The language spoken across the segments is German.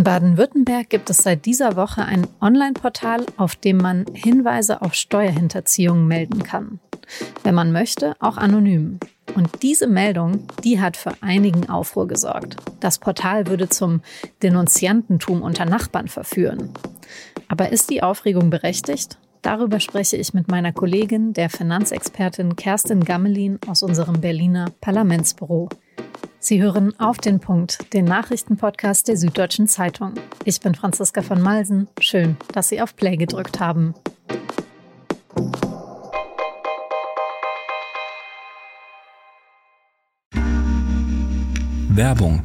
In Baden-Württemberg gibt es seit dieser Woche ein Online-Portal, auf dem man Hinweise auf Steuerhinterziehung melden kann. Wenn man möchte, auch anonym. Und diese Meldung, die hat für einigen Aufruhr gesorgt. Das Portal würde zum Denunziantentum unter Nachbarn verführen. Aber ist die Aufregung berechtigt? Darüber spreche ich mit meiner Kollegin, der Finanzexpertin Kerstin Gammelin aus unserem Berliner Parlamentsbüro. Sie hören auf den Punkt, den Nachrichtenpodcast der Süddeutschen Zeitung. Ich bin Franziska von Malsen. Schön, dass Sie auf Play gedrückt haben. Werbung.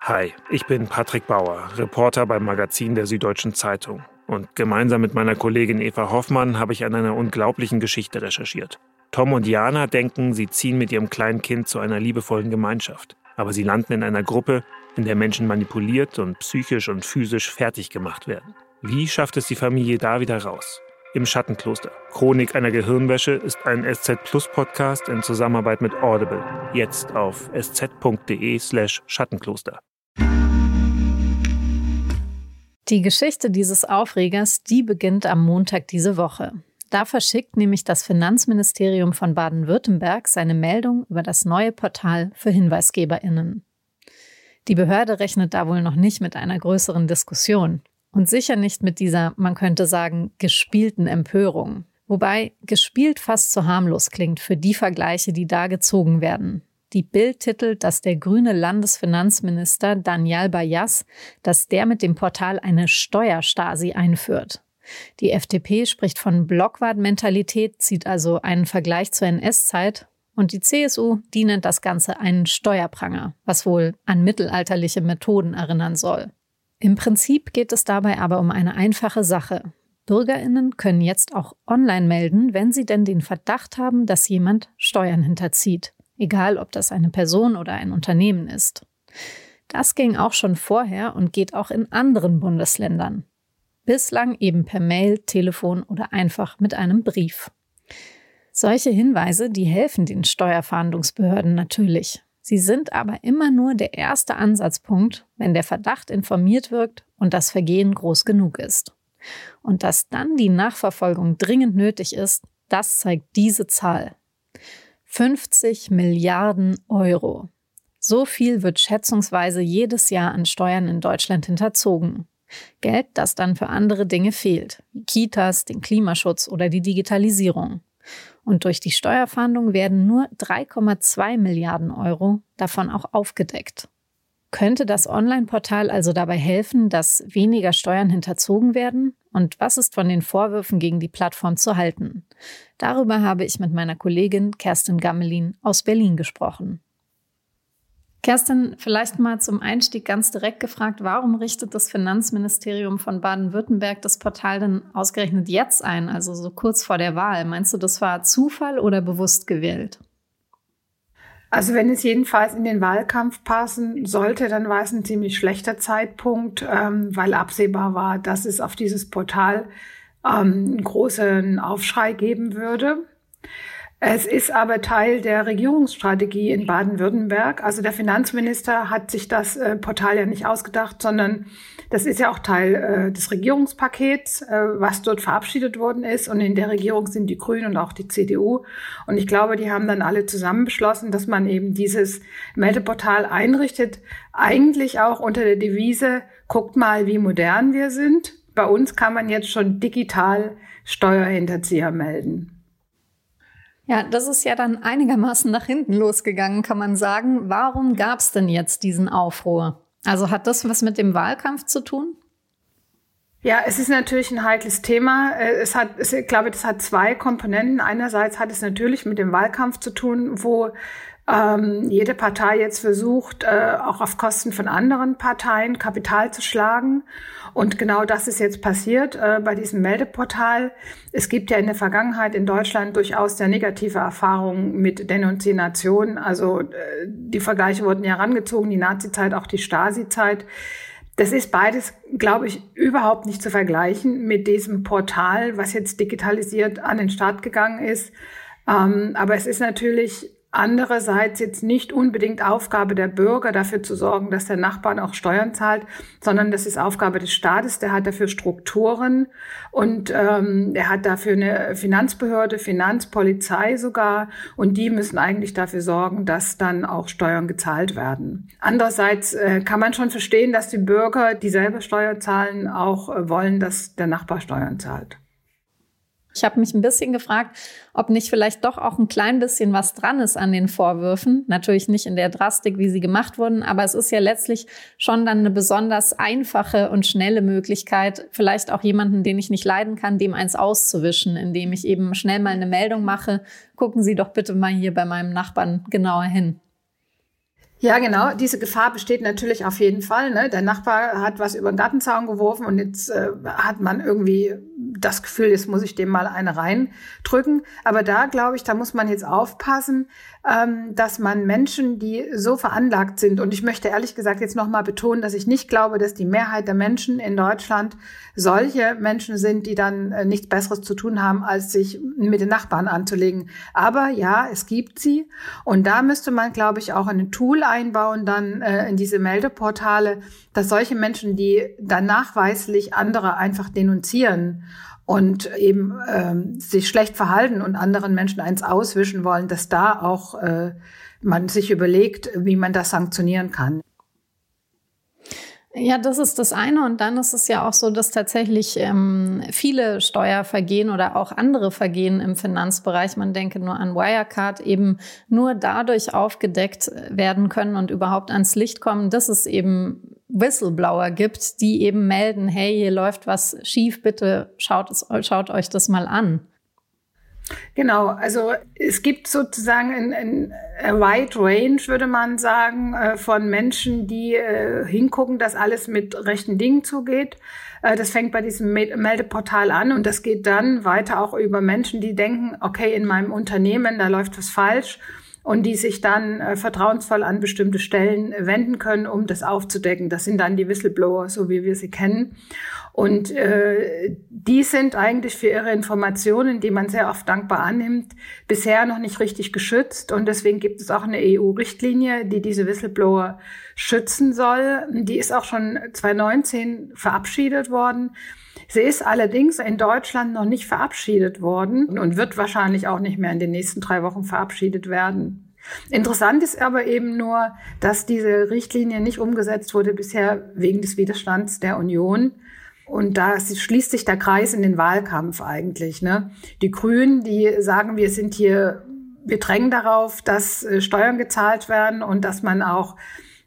Hi, ich bin Patrick Bauer, Reporter beim Magazin der Süddeutschen Zeitung. Und gemeinsam mit meiner Kollegin Eva Hoffmann habe ich an einer unglaublichen Geschichte recherchiert. Tom und Jana denken, sie ziehen mit ihrem kleinen Kind zu einer liebevollen Gemeinschaft. Aber sie landen in einer Gruppe, in der Menschen manipuliert und psychisch und physisch fertig gemacht werden. Wie schafft es die Familie da wieder raus? Im Schattenkloster. Chronik einer Gehirnwäsche ist ein SZ Plus Podcast in Zusammenarbeit mit Audible. Jetzt auf sz.de slash Schattenkloster. Die Geschichte dieses Aufregers, die beginnt am Montag diese Woche. Da verschickt nämlich das Finanzministerium von Baden-Württemberg seine Meldung über das neue Portal für Hinweisgeberinnen. Die Behörde rechnet da wohl noch nicht mit einer größeren Diskussion und sicher nicht mit dieser, man könnte sagen, gespielten Empörung. Wobei gespielt fast zu harmlos klingt für die Vergleiche, die da gezogen werden. Die Bild titelt, dass der grüne Landesfinanzminister Daniel Bayas, dass der mit dem Portal eine Steuerstasi einführt. Die FDP spricht von Blockwart-Mentalität, zieht also einen Vergleich zur NS-Zeit. Und die CSU, die nennt das Ganze einen Steuerpranger, was wohl an mittelalterliche Methoden erinnern soll. Im Prinzip geht es dabei aber um eine einfache Sache. Bürgerinnen können jetzt auch online melden, wenn sie denn den Verdacht haben, dass jemand Steuern hinterzieht, egal ob das eine Person oder ein Unternehmen ist. Das ging auch schon vorher und geht auch in anderen Bundesländern. Bislang eben per Mail, Telefon oder einfach mit einem Brief. Solche Hinweise, die helfen den Steuerfahndungsbehörden natürlich. Sie sind aber immer nur der erste Ansatzpunkt, wenn der Verdacht informiert wirkt und das Vergehen groß genug ist. Und dass dann die Nachverfolgung dringend nötig ist, das zeigt diese Zahl. 50 Milliarden Euro. So viel wird schätzungsweise jedes Jahr an Steuern in Deutschland hinterzogen. Geld, das dann für andere Dinge fehlt, wie Kitas, den Klimaschutz oder die Digitalisierung. Und durch die Steuerfahndung werden nur 3,2 Milliarden Euro davon auch aufgedeckt. Könnte das Online-Portal also dabei helfen, dass weniger Steuern hinterzogen werden? Und was ist von den Vorwürfen gegen die Plattform zu halten? Darüber habe ich mit meiner Kollegin Kerstin Gammelin aus Berlin gesprochen. Kerstin, vielleicht mal zum Einstieg ganz direkt gefragt, warum richtet das Finanzministerium von Baden-Württemberg das Portal denn ausgerechnet jetzt ein, also so kurz vor der Wahl? Meinst du, das war Zufall oder bewusst gewählt? Also wenn es jedenfalls in den Wahlkampf passen sollte, dann war es ein ziemlich schlechter Zeitpunkt, ähm, weil absehbar war, dass es auf dieses Portal ähm, einen großen Aufschrei geben würde. Es ist aber Teil der Regierungsstrategie in Baden-Württemberg. Also der Finanzminister hat sich das äh, Portal ja nicht ausgedacht, sondern das ist ja auch Teil äh, des Regierungspakets, äh, was dort verabschiedet worden ist. Und in der Regierung sind die Grünen und auch die CDU. Und ich glaube, die haben dann alle zusammen beschlossen, dass man eben dieses Meldeportal einrichtet. Eigentlich auch unter der Devise, guckt mal, wie modern wir sind. Bei uns kann man jetzt schon digital Steuerhinterzieher melden. Ja, das ist ja dann einigermaßen nach hinten losgegangen, kann man sagen. Warum gab es denn jetzt diesen Aufruhr? Also hat das was mit dem Wahlkampf zu tun? Ja, es ist natürlich ein heikles Thema. Äh, es hat, ich glaube, das hat zwei Komponenten. Einerseits hat es natürlich mit dem Wahlkampf zu tun, wo ähm, jede Partei jetzt versucht, äh, auch auf Kosten von anderen Parteien Kapital zu schlagen. Und genau das ist jetzt passiert äh, bei diesem Meldeportal. Es gibt ja in der Vergangenheit in Deutschland durchaus sehr negative Erfahrungen mit Denunziation. Also äh, die Vergleiche wurden ja herangezogen, die Nazi-Zeit, auch die Stasi-Zeit. Das ist beides, glaube ich, überhaupt nicht zu vergleichen mit diesem Portal, was jetzt digitalisiert an den Start gegangen ist. Ähm, aber es ist natürlich andererseits jetzt nicht unbedingt Aufgabe der Bürger, dafür zu sorgen, dass der Nachbarn auch Steuern zahlt, sondern das ist Aufgabe des Staates. Der hat dafür Strukturen und ähm, er hat dafür eine Finanzbehörde, Finanzpolizei sogar und die müssen eigentlich dafür sorgen, dass dann auch Steuern gezahlt werden. Andererseits äh, kann man schon verstehen, dass die Bürger, die selber Steuer zahlen, auch äh, wollen, dass der Nachbar Steuern zahlt. Ich habe mich ein bisschen gefragt, ob nicht vielleicht doch auch ein klein bisschen was dran ist an den Vorwürfen. Natürlich nicht in der Drastik, wie sie gemacht wurden, aber es ist ja letztlich schon dann eine besonders einfache und schnelle Möglichkeit, vielleicht auch jemanden, den ich nicht leiden kann, dem eins auszuwischen, indem ich eben schnell mal eine Meldung mache. Gucken Sie doch bitte mal hier bei meinem Nachbarn genauer hin. Ja, genau. Diese Gefahr besteht natürlich auf jeden Fall. Ne? Der Nachbar hat was über den Gartenzaun geworfen und jetzt äh, hat man irgendwie das Gefühl, jetzt muss ich dem mal eine reindrücken. Aber da glaube ich, da muss man jetzt aufpassen, ähm, dass man Menschen, die so veranlagt sind, und ich möchte ehrlich gesagt jetzt nochmal betonen, dass ich nicht glaube, dass die Mehrheit der Menschen in Deutschland solche Menschen sind, die dann äh, nichts Besseres zu tun haben, als sich mit den Nachbarn anzulegen. Aber ja, es gibt sie. Und da müsste man, glaube ich, auch ein Tool einbauen, dann äh, in diese Meldeportale, dass solche Menschen, die dann nachweislich andere einfach denunzieren und eben ähm, sich schlecht verhalten und anderen Menschen eins auswischen wollen, dass da auch äh, man sich überlegt, wie man das sanktionieren kann. Ja, das ist das eine. Und dann ist es ja auch so, dass tatsächlich ähm, viele Steuervergehen oder auch andere Vergehen im Finanzbereich, man denke nur an Wirecard, eben nur dadurch aufgedeckt werden können und überhaupt ans Licht kommen, dass es eben Whistleblower gibt, die eben melden, hey, hier läuft was schief, bitte schaut, es, schaut euch das mal an. Genau, also es gibt sozusagen ein, ein, ein wide range, würde man sagen, äh, von Menschen, die äh, hingucken, dass alles mit rechten Dingen zugeht. Äh, das fängt bei diesem Meldeportal an und das geht dann weiter auch über Menschen, die denken, okay, in meinem Unternehmen, da läuft was falsch und die sich dann äh, vertrauensvoll an bestimmte Stellen wenden können, um das aufzudecken. Das sind dann die Whistleblower, so wie wir sie kennen. Und äh, die sind eigentlich für ihre Informationen, die man sehr oft dankbar annimmt, bisher noch nicht richtig geschützt. Und deswegen gibt es auch eine EU-Richtlinie, die diese Whistleblower schützen soll. Die ist auch schon 2019 verabschiedet worden. Sie ist allerdings in Deutschland noch nicht verabschiedet worden und wird wahrscheinlich auch nicht mehr in den nächsten drei Wochen verabschiedet werden. Interessant ist aber eben nur, dass diese Richtlinie nicht umgesetzt wurde bisher wegen des Widerstands der Union. Und da schließt sich der Kreis in den Wahlkampf eigentlich. Ne? Die Grünen, die sagen, wir sind hier, wir drängen darauf, dass äh, Steuern gezahlt werden und dass man auch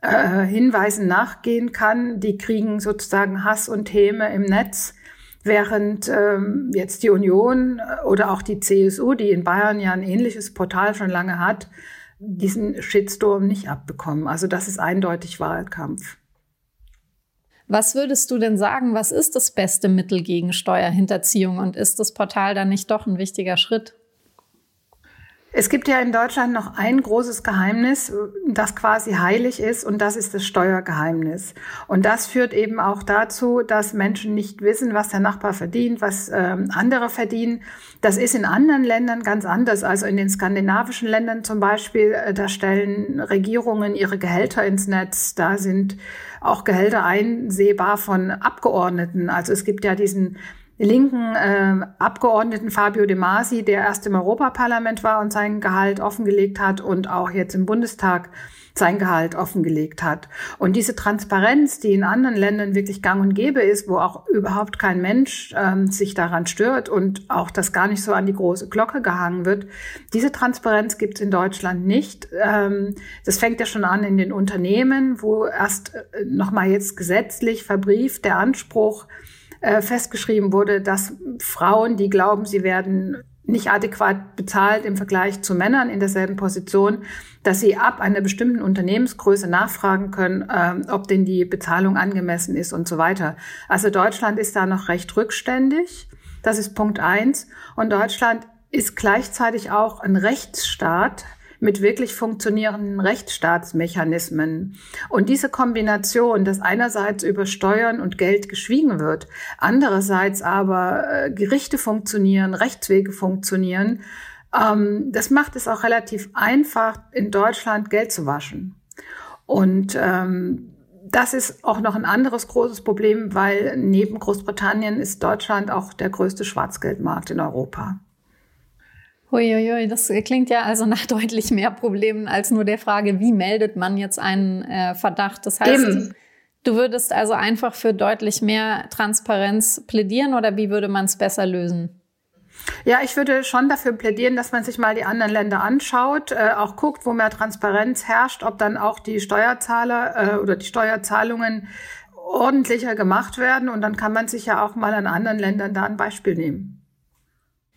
äh, Hinweisen nachgehen kann. Die kriegen sozusagen Hass und Häme im Netz während ähm, jetzt die Union äh, oder auch die CSU, die in Bayern ja ein ähnliches Portal schon lange hat, diesen Shitstorm nicht abbekommen. Also das ist eindeutig Wahlkampf. Was würdest du denn sagen, was ist das beste Mittel gegen Steuerhinterziehung und ist das Portal dann nicht doch ein wichtiger Schritt? Es gibt ja in Deutschland noch ein großes Geheimnis, das quasi heilig ist, und das ist das Steuergeheimnis. Und das führt eben auch dazu, dass Menschen nicht wissen, was der Nachbar verdient, was ähm, andere verdienen. Das ist in anderen Ländern ganz anders. Also in den skandinavischen Ländern zum Beispiel, äh, da stellen Regierungen ihre Gehälter ins Netz. Da sind auch Gehälter einsehbar von Abgeordneten. Also es gibt ja diesen linken äh, Abgeordneten Fabio De Masi, der erst im Europaparlament war und sein Gehalt offengelegt hat und auch jetzt im Bundestag sein Gehalt offengelegt hat. Und diese Transparenz, die in anderen Ländern wirklich gang und gäbe ist, wo auch überhaupt kein Mensch ähm, sich daran stört und auch das gar nicht so an die große Glocke gehangen wird, diese Transparenz gibt es in Deutschland nicht. Ähm, das fängt ja schon an in den Unternehmen, wo erst äh, nochmal jetzt gesetzlich verbrieft der Anspruch äh, festgeschrieben wurde, dass Frauen, die glauben, sie werden nicht adäquat bezahlt im Vergleich zu Männern in derselben Position, dass sie ab einer bestimmten Unternehmensgröße nachfragen können, äh, ob denn die Bezahlung angemessen ist und so weiter. Also Deutschland ist da noch recht rückständig. Das ist Punkt eins. Und Deutschland ist gleichzeitig auch ein Rechtsstaat mit wirklich funktionierenden Rechtsstaatsmechanismen. Und diese Kombination, dass einerseits über Steuern und Geld geschwiegen wird, andererseits aber äh, Gerichte funktionieren, Rechtswege funktionieren, Ähm, das macht es auch relativ einfach, in Deutschland Geld zu waschen. Und ähm, das ist auch noch ein anderes großes Problem, weil neben Großbritannien ist Deutschland auch der größte Schwarzgeldmarkt in Europa. Huiuiui, das klingt ja also nach deutlich mehr Problemen als nur der Frage, wie meldet man jetzt einen äh, Verdacht. Das heißt, Eben. du würdest also einfach für deutlich mehr Transparenz plädieren oder wie würde man es besser lösen? Ja, ich würde schon dafür plädieren, dass man sich mal die anderen Länder anschaut, äh, auch guckt, wo mehr Transparenz herrscht, ob dann auch die Steuerzahler äh, oder die Steuerzahlungen ordentlicher gemacht werden. Und dann kann man sich ja auch mal an anderen Ländern da ein Beispiel nehmen.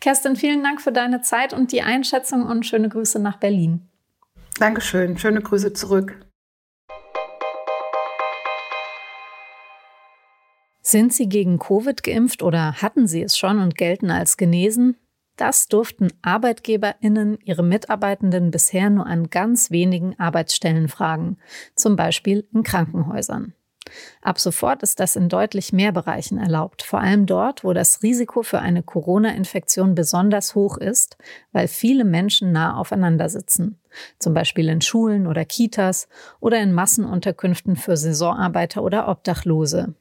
Kerstin, vielen Dank für deine Zeit und die Einschätzung und schöne Grüße nach Berlin. Dankeschön. Schöne Grüße zurück. Sind Sie gegen Covid geimpft oder hatten Sie es schon und gelten als genesen? Das durften Arbeitgeberinnen ihre Mitarbeitenden bisher nur an ganz wenigen Arbeitsstellen fragen, zum Beispiel in Krankenhäusern. Ab sofort ist das in deutlich mehr Bereichen erlaubt, vor allem dort, wo das Risiko für eine Corona-Infektion besonders hoch ist, weil viele Menschen nah aufeinander sitzen, zum Beispiel in Schulen oder Kitas oder in Massenunterkünften für Saisonarbeiter oder Obdachlose.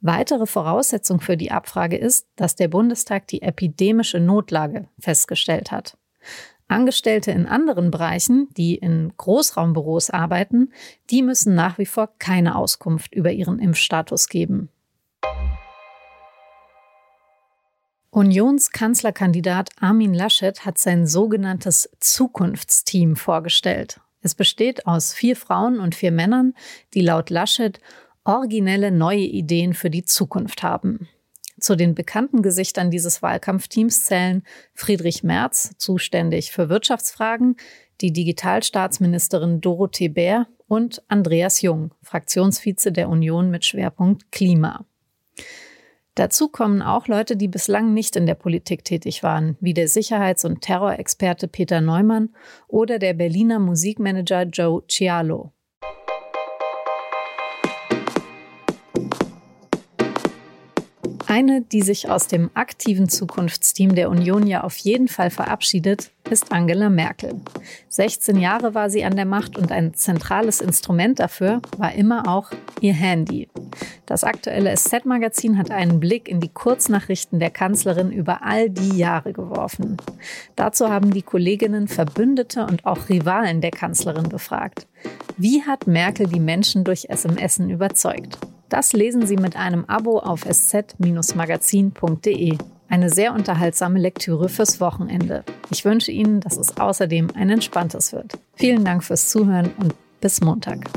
Weitere Voraussetzung für die Abfrage ist, dass der Bundestag die epidemische Notlage festgestellt hat. Angestellte in anderen Bereichen, die in Großraumbüros arbeiten, die müssen nach wie vor keine Auskunft über ihren Impfstatus geben. Unionskanzlerkandidat Armin Laschet hat sein sogenanntes Zukunftsteam vorgestellt. Es besteht aus vier Frauen und vier Männern, die laut Laschet originelle neue Ideen für die Zukunft haben. Zu den bekannten Gesichtern dieses Wahlkampfteams zählen Friedrich Merz, zuständig für Wirtschaftsfragen, die Digitalstaatsministerin Dorothee Bär und Andreas Jung, Fraktionsvize der Union mit Schwerpunkt Klima. Dazu kommen auch Leute, die bislang nicht in der Politik tätig waren, wie der Sicherheits- und Terrorexperte Peter Neumann oder der Berliner Musikmanager Joe Cialo. Eine, die sich aus dem aktiven Zukunftsteam der Union ja auf jeden Fall verabschiedet, ist Angela Merkel. 16 Jahre war sie an der Macht und ein zentrales Instrument dafür war immer auch ihr Handy. Das aktuelle SZ-Magazin hat einen Blick in die Kurznachrichten der Kanzlerin über all die Jahre geworfen. Dazu haben die Kolleginnen Verbündete und auch Rivalen der Kanzlerin befragt. Wie hat Merkel die Menschen durch SMSen überzeugt? Das lesen Sie mit einem Abo auf sz-magazin.de. Eine sehr unterhaltsame Lektüre fürs Wochenende. Ich wünsche Ihnen, dass es außerdem ein entspanntes wird. Vielen Dank fürs Zuhören und bis Montag.